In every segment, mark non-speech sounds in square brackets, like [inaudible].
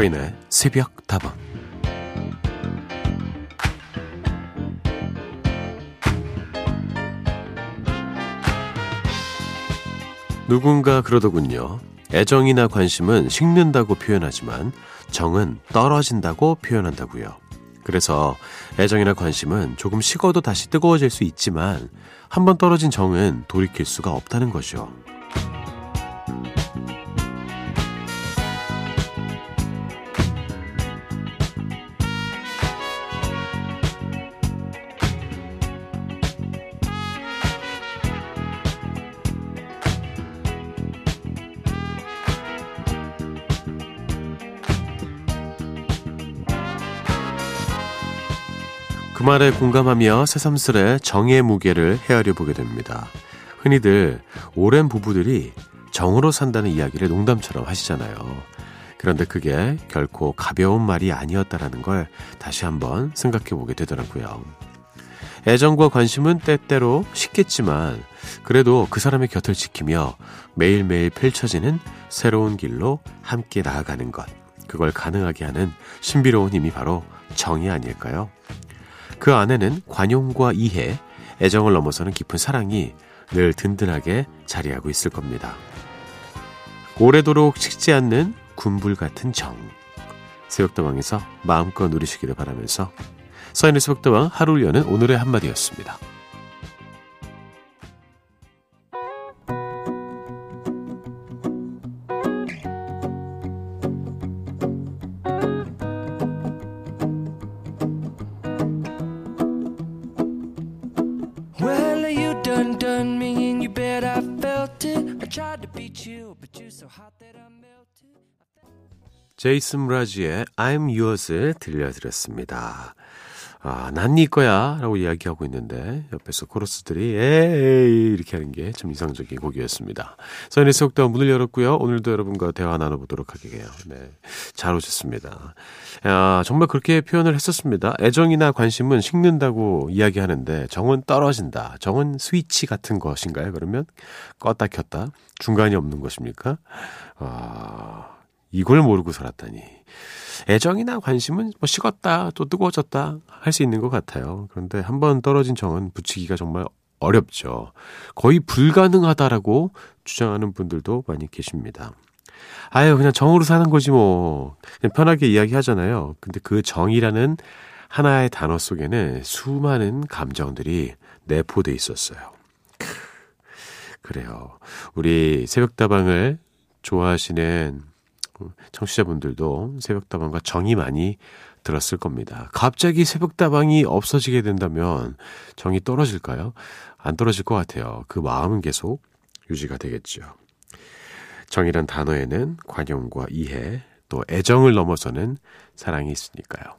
서인의 새벽 다방 누군가 그러더군요. 애정이나 관심은 식는다고 표현하지만 정은 떨어진다고 표현한다고요. 그래서 애정이나 관심은 조금 식어도 다시 뜨거워질 수 있지만 한번 떨어진 정은 돌이킬 수가 없다는 거죠. 말에 공감하며 새삼스레 정의 무게를 헤아려 보게 됩니다. 흔히들 오랜 부부들이 정으로 산다는 이야기를 농담처럼 하시잖아요. 그런데 그게 결코 가벼운 말이 아니었다라는 걸 다시 한번 생각해 보게 되더라고요. 애정과 관심은 때때로 쉽겠지만 그래도 그 사람의 곁을 지키며 매일매일 펼쳐지는 새로운 길로 함께 나아가는 것. 그걸 가능하게 하는 신비로운 힘이 바로 정이 아닐까요? 그 안에는 관용과 이해, 애정을 넘어서는 깊은 사랑이 늘 든든하게 자리하고 있을 겁니다. 오래도록 식지 않는 군불 같은 정. 새벽다방에서 마음껏 누리시기를 바라면서 서인의 새벽다방 하루를 여는 오늘의 한마디였습니다. 제이슨 브라지의 I'm Yours를 들려드렸습니다. 아, 난 네 거야 라고 이야기하고 있는데 옆에서 코러스들이 에이 이렇게 하는 게 좀 이상적인 곡이었습니다. 서인의 속도 문을 열었고요. 오늘도 여러분과 대화 나눠보도록 하게요. 네, 잘 오셨습니다. 아, 정말 그렇게 표현을 했었습니다. 애정이나 관심은 식는다고 이야기하는데 정은 떨어진다. 정은 스위치 같은 것인가요? 그러면 껐다 켰다 중간이 없는 것입니까? 아... 이걸 모르고 살았다니. 애정이나 관심은 뭐 식었다, 또 뜨거워졌다 할 수 있는 것 같아요. 그런데 한 번 떨어진 정은 붙이기가 정말 어렵죠. 거의 불가능하다라고 주장하는 분들도 많이 계십니다. 아유, 그냥 정으로 사는 거지 뭐. 그냥 편하게 이야기 하잖아요. 근데 그 정이라는 하나의 단어 속에는 수많은 감정들이 내포돼 있었어요. 그래요. 우리 새벽다방을 좋아하시는 청취자분들도 새벽다방과 정이 많이 들었을 겁니다. 갑자기 새벽다방이 없어지게 된다면 정이 떨어질까요? 안 떨어질 것 같아요. 그 마음은 계속 유지가 되겠죠. 정이란 단어에는 관용과 이해, 또 애정을 넘어서는 사랑이 있으니까요.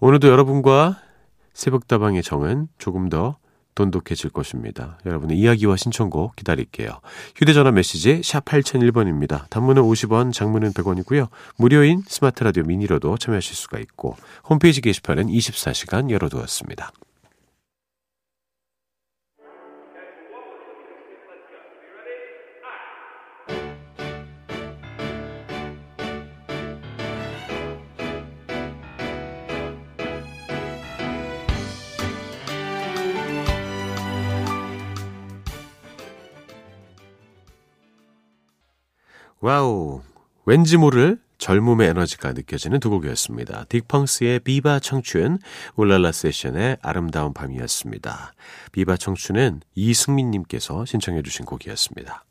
오늘도 여러분과 새벽다방의 정은 조금 더 돈독해질 것입니다. 여러분의 이야기와 신청곡 기다릴게요. 휴대전화 메시지 샵 8001번입니다. 단문은 50원, 장문은 100원이고요. 무료인 스마트 라디오 미니로도 참여하실 수가 있고 홈페이지 게시판은 24시간 열어두었습니다. 와우. 왠지 모를 젊음의 에너지가 느껴지는 두 곡이었습니다. 딕펑스의 비바 청춘, 울랄라 세션의 아름다운 밤이었습니다. 비바 청춘은 이승민님께서 신청해 주신 곡이었습니다.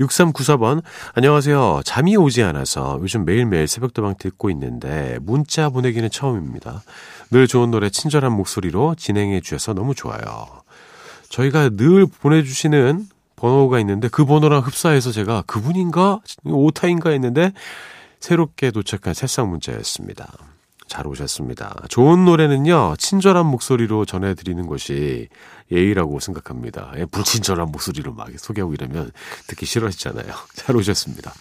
6394번, 안녕하세요. 잠이 오지 않아서 요즘 매일매일 새벽다방 듣고 있는데 문자 보내기는 처음입니다. 늘 좋은 노래 친절한 목소리로 진행해 주셔서 너무 좋아요. 저희가 늘 보내주시는 번호가 있는데 그 번호랑 흡사해서 제가 그분인가? 오타인가 했는데 새롭게 도착한 새싹 문자였습니다. 잘 오셨습니다. 좋은 노래는요, 친절한 목소리로 전해드리는 것이 예의라고 생각합니다. 예, 불친절한 목소리로 막 소개하고 이러면 듣기 싫어하시잖아요. [laughs] 잘 오셨습니다.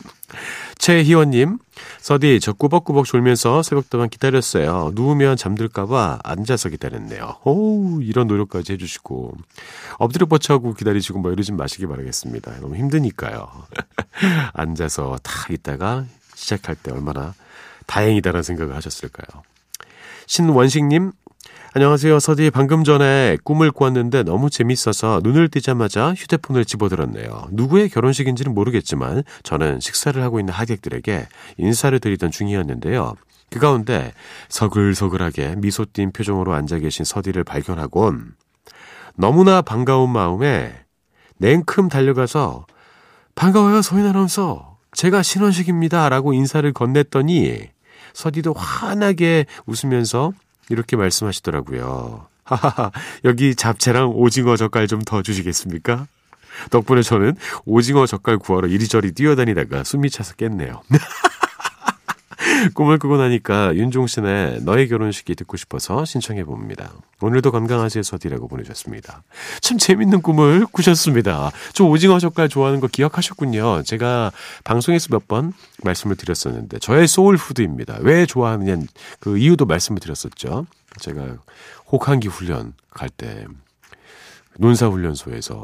최희원님, 서디, 저 꾸벅꾸벅 졸면서 새벽도만 기다렸어요. 누우면 잠들까봐 앉아서 기다렸네요. 오, 이런 노력까지 해주시고, 엎드려 뻗쳐하고 기다리시고 뭐 이러지 마시기 바라겠습니다. 너무 힘드니까요. [laughs] 앉아서 탁 있다가 시작할 때 얼마나 다행이다라는 생각을 하셨을까요? 신원식님, 안녕하세요. 서디 방금 전에 꿈을 꿨는데 너무 재밌어서 눈을 뜨자마자 휴대폰을 집어들었네요. 누구의 결혼식인지는 모르겠지만 저는 식사를 하고 있는 하객들에게 인사를 드리던 중이었는데요. 그 가운데 서글서글하게 미소 띈 표정으로 앉아 계신 서디를 발견하곤 너무나 반가운 마음에 냉큼 달려가서 반가워요 서인 아나운서 제가 신원식입니다 라고 인사를 건넸더니 서디도 환하게 웃으면서 이렇게 말씀하시더라고요. 하하하, 여기 잡채랑 오징어 젓갈 좀 더 주시겠습니까? 덕분에 저는 오징어 젓갈 구하러 이리저리 뛰어다니다가 숨이 차서 깼네요. [laughs] [laughs] 꿈을 꾸고 나니까 윤종신의 너의 결혼식이 듣고 싶어서 신청해 봅니다. 오늘도 건강하세요 서디라고 보내주셨습니다. 참 재밌는 꿈을 꾸셨습니다. 저 오징어 젓갈 좋아하는 거 기억하셨군요. 제가 방송에서 몇 번 말씀을 드렸었는데 저의 소울푸드입니다. 왜 좋아하느냐 그 이유도 말씀을 드렸었죠. 제가 혹한기 훈련 갈 때 논사훈련소에서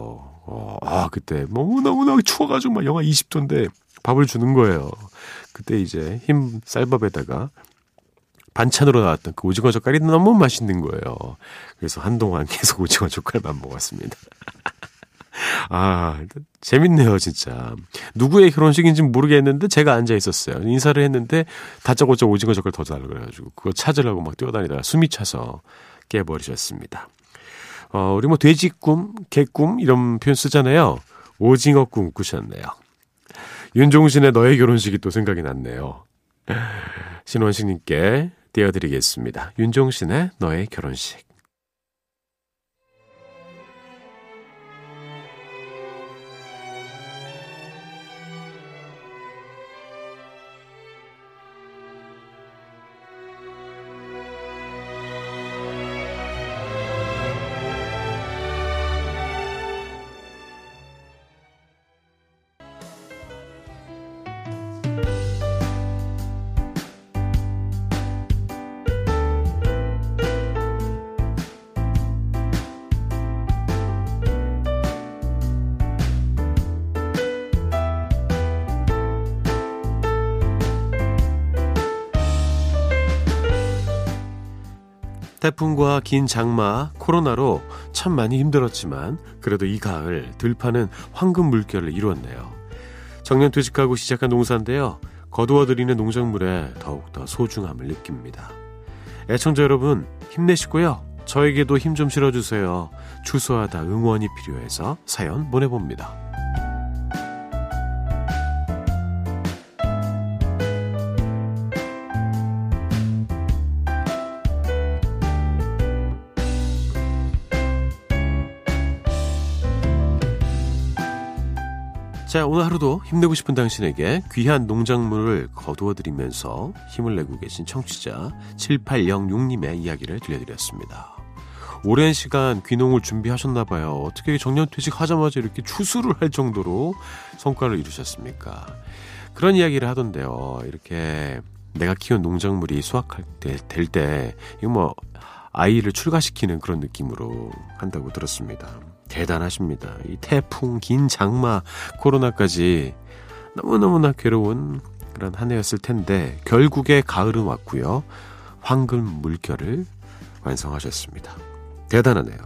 어, 아 그때 너무너무나 추워가지고 막 영하 20도인데 밥을 주는 거예요. 그때 이제 흰 쌀밥에다가 반찬으로 나왔던 그 오징어 젓갈이 너무 맛있는 거예요. 그래서 한동안 [laughs] 계속 오징어 젓갈만 먹었습니다. [laughs] 아, 재밌네요, 진짜. 누구의 결혼식인지 모르겠는데 제가 앉아 있었어요. 인사를 했는데 다짜고짜 오징어 젓갈 더 달라고 그래가지고 그거 찾으려고 막 뛰어다니다가 숨이 차서 깨버리셨습니다. 어, 우리 뭐 돼지꿈, 개꿈 이런 표현 쓰잖아요. 오징어 꿈 꾸셨네요. 윤종신의 너의 결혼식이 또 생각이 났네요. 신원식님께 띄워드리겠습니다. 윤종신의 너의 결혼식. 태풍과 긴 장마, 코로나로 참 많이 힘들었지만 그래도 이 가을 들판은 황금 물결을 이루었네요. 정년 퇴직하고 시작한 농사인데요. 거두어들이는 농작물에 더욱더 소중함을 느낍니다. 애청자 여러분 힘내시고요. 저에게도 힘 좀 실어주세요. 추수하다 응원이 필요해서 사연 보내봅니다. 자, 오늘 하루도 힘내고 싶은 당신에게 귀한 농작물을 거두어드리면서 힘을 내고 계신 청취자 7806님의 이야기를 들려드렸습니다. 오랜 시간 귀농을 준비하셨나봐요. 어떻게 정년퇴직 하자마자 이렇게 추수를 할 정도로 성과를 이루셨습니까? 그런 이야기를 하던데요. 이렇게 내가 키운 농작물이 수확할 때, 될 때, 이거 뭐, 아이를 출가시키는 그런 느낌으로 한다고 들었습니다. 대단하십니다. 이 태풍, 긴 장마, 코로나까지 너무너무나 괴로운 그런 한 해였을 텐데 결국에 가을은 왔고요. 황금 물결을 완성하셨습니다. 대단하네요.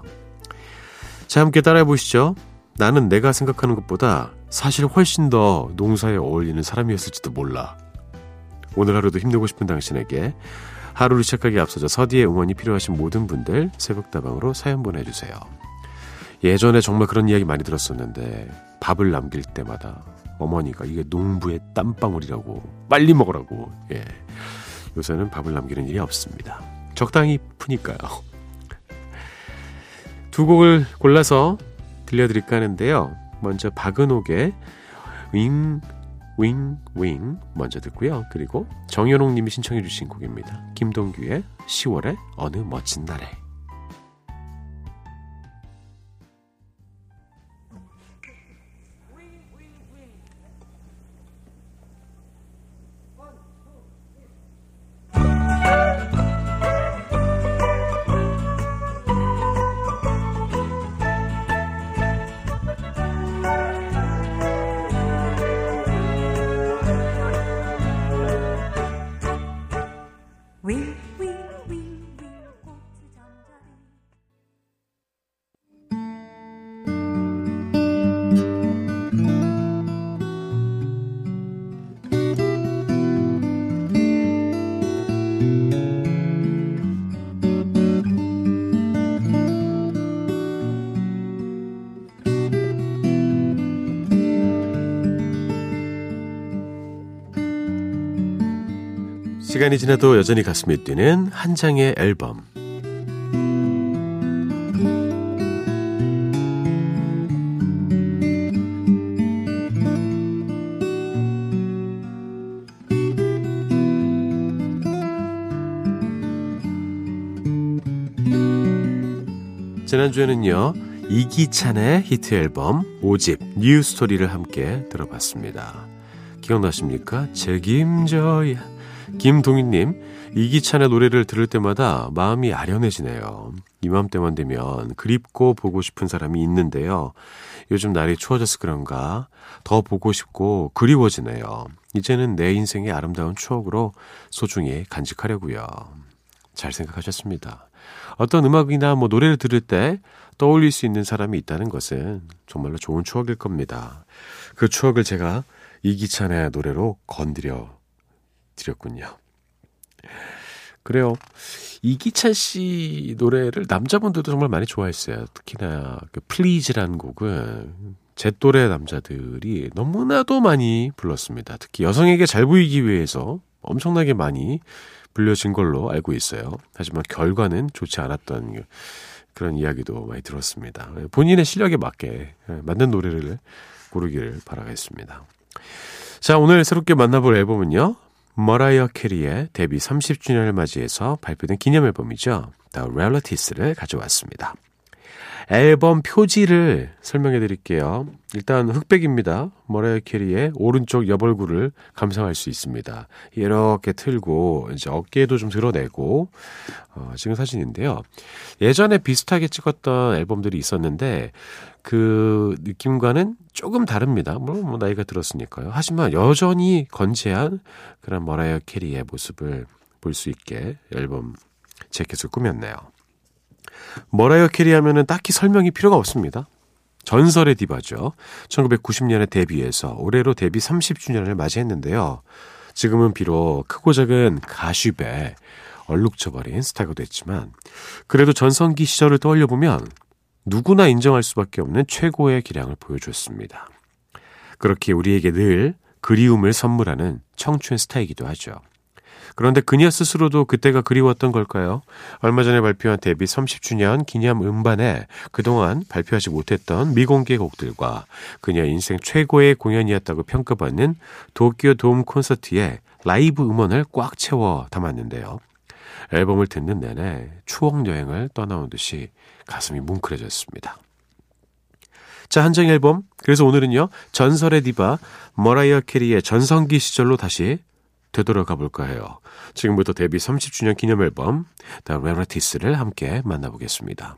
자, 함께 따라해 보시죠. 나는 내가 생각하는 것보다 사실 훨씬 더 농사에 어울리는 사람이었을지도 몰라. 오늘 하루도 힘내고 싶은 당신에게 하루를 시작하기 앞서서 서디의 응원이 필요하신 모든 분들 새벽다방으로 사연 보내주세요. 예전에 정말 그런 이야기 많이 들었었는데 밥을 남길 때마다 어머니가 이게 농부의 땀방울이라고 빨리 먹으라고 예. 요새는 밥을 남기는 일이 없습니다. 적당히 푸니까요. 두 곡을 골라서 들려드릴까 하는데요. 먼저 박은옥의 윙, 윙, 윙 먼저 듣고요. 그리고 정현옥 님이 신청해 주신 곡입니다. 김동규의 10월의 어느 멋진 날에 시간이 지나도 여전히 가슴이 뛰는 한 장의 앨범. 지난주에는요, 이기찬의 히트 앨범 5집 New Story를 함께 들어봤습니다. 기억나십니까? 책임져야. 김동희님, 이기찬의 노래를 들을 때마다 마음이 아련해지네요. 이맘때만 되면 그립고 보고 싶은 사람이 있는데요. 요즘 날이 추워져서 그런가 더 보고 싶고 그리워지네요. 이제는 내 인생의 아름다운 추억으로 소중히 간직하려고요. 잘 생각하셨습니다. 어떤 음악이나 뭐 노래를 들을 때 떠올릴 수 있는 사람이 있다는 것은 정말로 좋은 추억일 겁니다. 그 추억을 제가 이기찬의 노래로 건드려 드렸군요. 그래요. 이기찬 씨 노래를 남자분들도 정말 많이 좋아했어요. 특히나 그 플리즈라는 곡은 제 또래 남자들이 너무나도 많이 불렀습니다. 특히 여성에게 잘 보이기 위해서 엄청나게 많이 불려진 걸로 알고 있어요. 하지만 결과는 좋지 않았던 그런 이야기도 많이 들었습니다. 본인의 실력에 맞게 맞는 노래를 고르기를 바라겠습니다. 자, 오늘 새롭게 만나볼 앨범은요. 머라이어 캐리의 데뷔 30주년을 맞이해서 발표된 기념 앨범이죠. The Rarities를 가져왔습니다. 앨범 표지를 설명해 드릴게요. 일단 흑백입니다. 머라이어 캐리의 오른쪽 옆얼굴을 감상할 수 있습니다. 이렇게 틀고 이제 어깨도 좀 드러내고 어, 찍은 사진인데요. 예전에 비슷하게 찍었던 앨범들이 있었는데 그 느낌과는 조금 다릅니다. 물론 뭐 나이가 들었으니까요. 하지만 여전히 건재한 그런 머라이어 캐리의 모습을 볼 수 있게 앨범 재킷을 꾸몄네요. 머라이어 캐리 하면은 딱히 설명이 필요가 없습니다. 전설의 디바죠. 1990년에 데뷔해서 올해로 데뷔 30주년을 맞이했는데요. 지금은 비록 크고 작은 가슈베 얼룩져버린 스타가 됐지만 그래도 전성기 시절을 떠올려보면 누구나 인정할 수밖에 없는 최고의 기량을 보여줬습니다. 그렇게 우리에게 늘 그리움을 선물하는 청춘 스타이기도 하죠. 그런데 그녀 스스로도 그때가 그리웠던 걸까요? 얼마 전에 발표한 데뷔 30주년 기념 음반에 그동안 발표하지 못했던 미공개 곡들과 그녀 인생 최고의 공연이었다고 평가받는 도쿄 돔 콘서트에 라이브 음원을 꽉 채워 담았는데요. 앨범을 듣는 내내 추억 여행을 떠나온 듯이 가슴이 뭉클해졌습니다. 자, 한정 앨범. 그래서 오늘은요, 전설의 디바, 머라이어 캐리의 전성기 시절로 다시 되돌아가 볼까 해요. 지금부터 데뷔 30주년 기념 앨범 The Rarities를 함께 만나보겠습니다.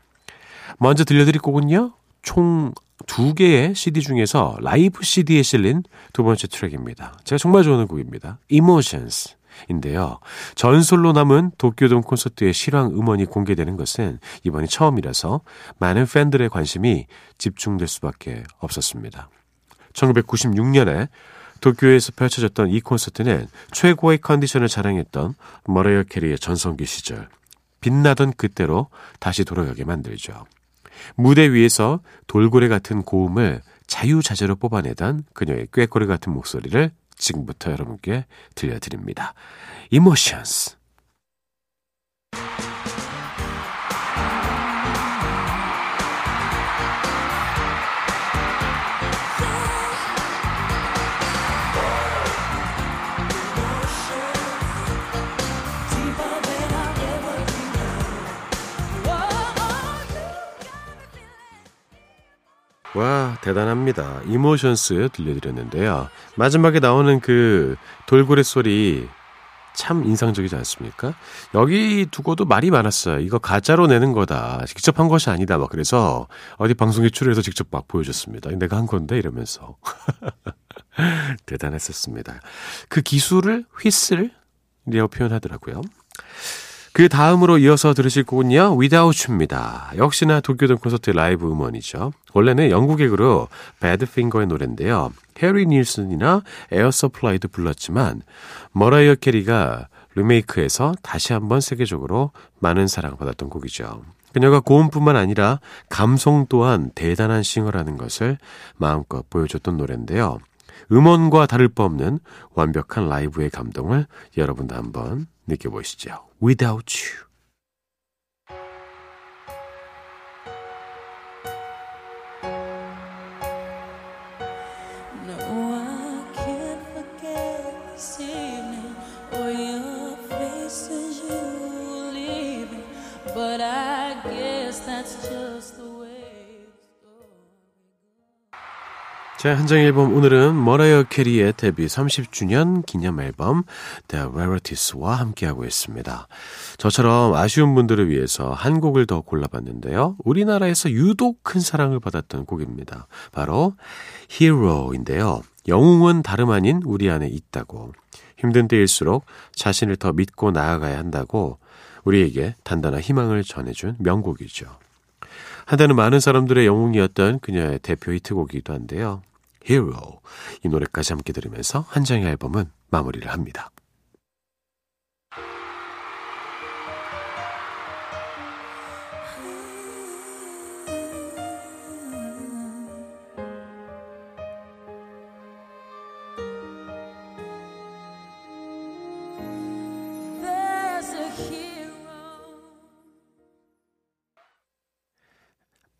먼저 들려드릴 곡은요. 총 두 개의 CD 중에서 라이브 CD에 실린 두 번째 트랙입니다. 제가 정말 좋아하는 곡입니다. Emotions. 인데요. 전설로 남은 도쿄돔 콘서트의 실황 음원이 공개되는 것은 이번이 처음이라서 많은 팬들의 관심이 집중될 수밖에 없었습니다. 1996년에 도쿄에서 펼쳐졌던 이 콘서트는 최고의 컨디션을 자랑했던 머라이어 캐리의 전성기 시절 빛나던 그때로 다시 돌아가게 만들죠. 무대 위에서 돌고래 같은 고음을 자유자재로 뽑아내던 그녀의 꾀꼬리 같은 목소리를 지금부터 여러분께 들려드립니다. 와, 대단합니다. 이모션스 들려드렸는데요. 마지막에 나오는 그 돌고래 소리 참 인상적이지 않습니까? 여기 두고도 말이 많았어요. 이거 가짜로 내는 거다. 직접 한 것이 아니다. 막 그래서 어디 방송에 출연해서 직접 막 보여줬습니다. 내가 한 건데 이러면서 [laughs] 대단했었습니다. 그 기술을 휘슬이라고 표현하더라고요. 그 다음으로 이어서 들으실 곡은요, Without You입니다. 역시나 도쿄돔 콘서트 라이브 음원이죠. 원래는 영국의 그룹 배드핑거의 노래인데요. 해리 닐슨이나 에어 서플라이도 불렀지만 머라이어 캐리가 리메이크해서 다시 한번 세계적으로 많은 사랑을 받았던 곡이죠. 그녀가 고음뿐만 아니라 감성 또한 대단한 싱어라는 것을 마음껏 보여줬던 노래인데요. 음원과 다를 바 없는 완벽한 라이브의 감동을 여러분도 한번 느껴보시죠. Without You. 자, 한정 앨범 오늘은 머라이어 캐리의 데뷔 30주년 기념 앨범 The Rarities와 함께하고 있습니다. 저처럼 아쉬운 분들을 위해서 한 곡을 더 골라봤는데요. 우리나라에서 유독 큰 사랑을 받았던 곡입니다. 바로 Hero인데요. 영웅은 다름 아닌 우리 안에 있다고. 힘든 때일수록 자신을 더 믿고 나아가야 한다고 우리에게 단단한 희망을 전해준 명곡이죠. 한때는 많은 사람들의 영웅이었던 그녀의 대표 히트곡이기도 한데요. Hero. 이 노래까지 함께 들으면서 한 장의 앨범은 마무리를 합니다.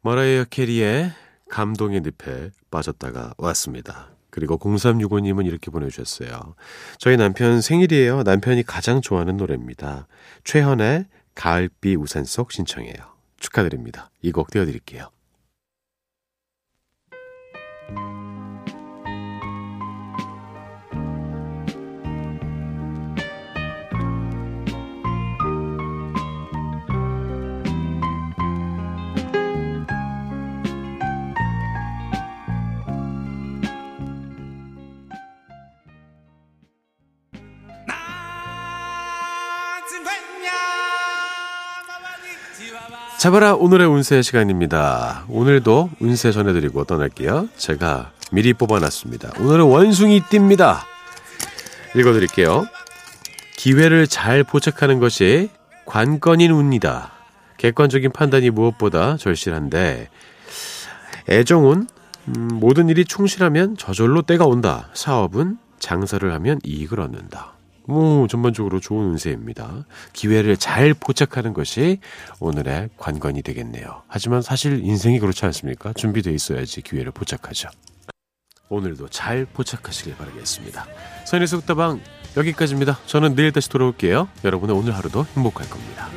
머라이어 캐리의 감동의 늪에 빠졌다가 왔습니다. 그리고 0365님은 이렇게 보내주셨어요. 저희 남편 생일이에요. 남편이 가장 좋아하는 노래입니다. 최현의 가을비 우산 속 신청해요. 축하드립니다. 이 곡 띄워드릴게요. 잡아라 오늘의 운세 시간입니다. 오늘도 운세 전해드리고 떠날게요. 제가 미리 뽑아놨습니다. 오늘은 원숭이 띠입니다. 읽어드릴게요. 기회를 잘 포착하는 것이 관건인 운이다. 객관적인 판단이 무엇보다 절실한데 애정은 음, 모든 일이 충실하면 저절로 때가 온다. 사업은 장사를 하면 이익을 얻는다. 오, 전반적으로 좋은 운세입니다. 기회를 잘 포착하는 것이 오늘의 관건이 되겠네요. 하지만 사실 인생이 그렇지 않습니까? 준비되어 있어야지 기회를 포착하죠. 오늘도 잘 포착하시길 바라겠습니다. 선의 속다방 여기까지입니다. 저는 내일 다시 돌아올게요. 여러분의 오늘 하루도 행복할 겁니다.